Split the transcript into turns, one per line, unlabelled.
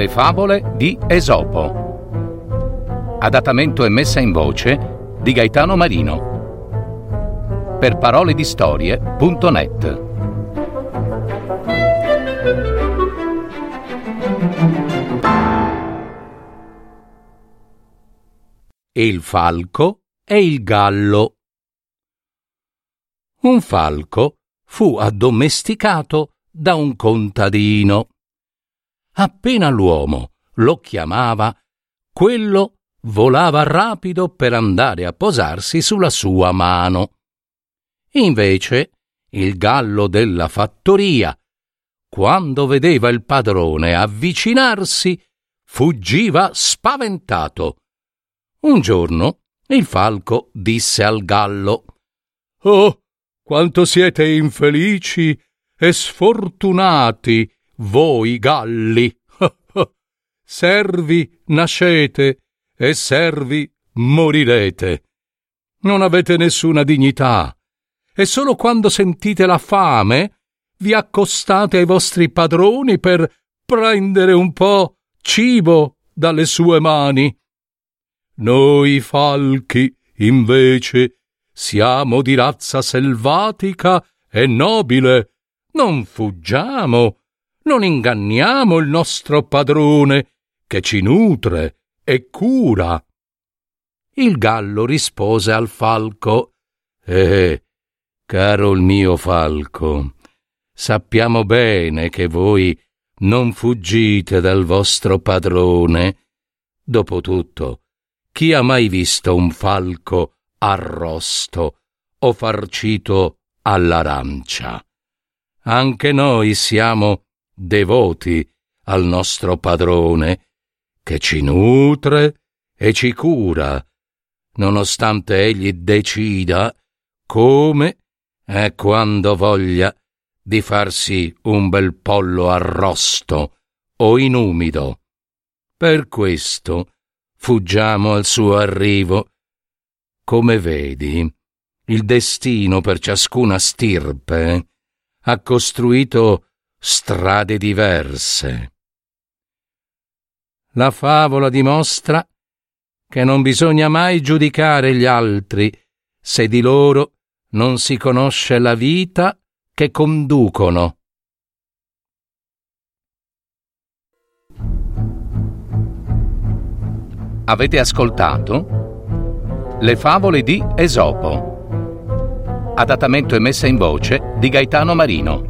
Le favole di Esopo. Adattamento e messa in voce di Gaetano Marino. Per parole di storie.net. Il falco e il gallo. Un falco fu addomesticato da un contadino. Appena l'uomo lo chiamava, quello volava rapido per andare a posarsi sulla sua mano. Invece, il gallo della fattoria, quando vedeva il padrone avvicinarsi, fuggiva spaventato. Un giorno il falco disse al gallo Oh, quanto siete infelici e sfortunati voi galli. servi nascete e servi morirete. Non avete nessuna dignità e solo quando sentite la fame vi accostate ai vostri padroni per prendere un po' cibo dalle sue mani. Noi falchi, invece, siamo di razza selvatica e nobile. Non fuggiamo, non inganniamo il nostro padrone, che ci nutre e cura. Il gallo rispose al falco Eh, caro il mio falco, sappiamo bene che voi non fuggite dal vostro padrone. Dopotutto, chi ha mai visto un falco arrosto o farcito all'arancia? Anche noi siamo devoti al nostro padrone, che ci nutre e ci cura, nonostante egli decida come e quando voglia di farsi un bel pollo arrosto o in umido. Per questo fuggiamo al suo arrivo. Come vedi, il destino per ciascuna stirpe ha costruito strade diverse. La favola dimostra che non bisogna mai giudicare gli altri se di loro non si conosce la vita che conducono. Avete ascoltato Le favole di Esopo. Adattamento e messa in voce di Gaetano Marino.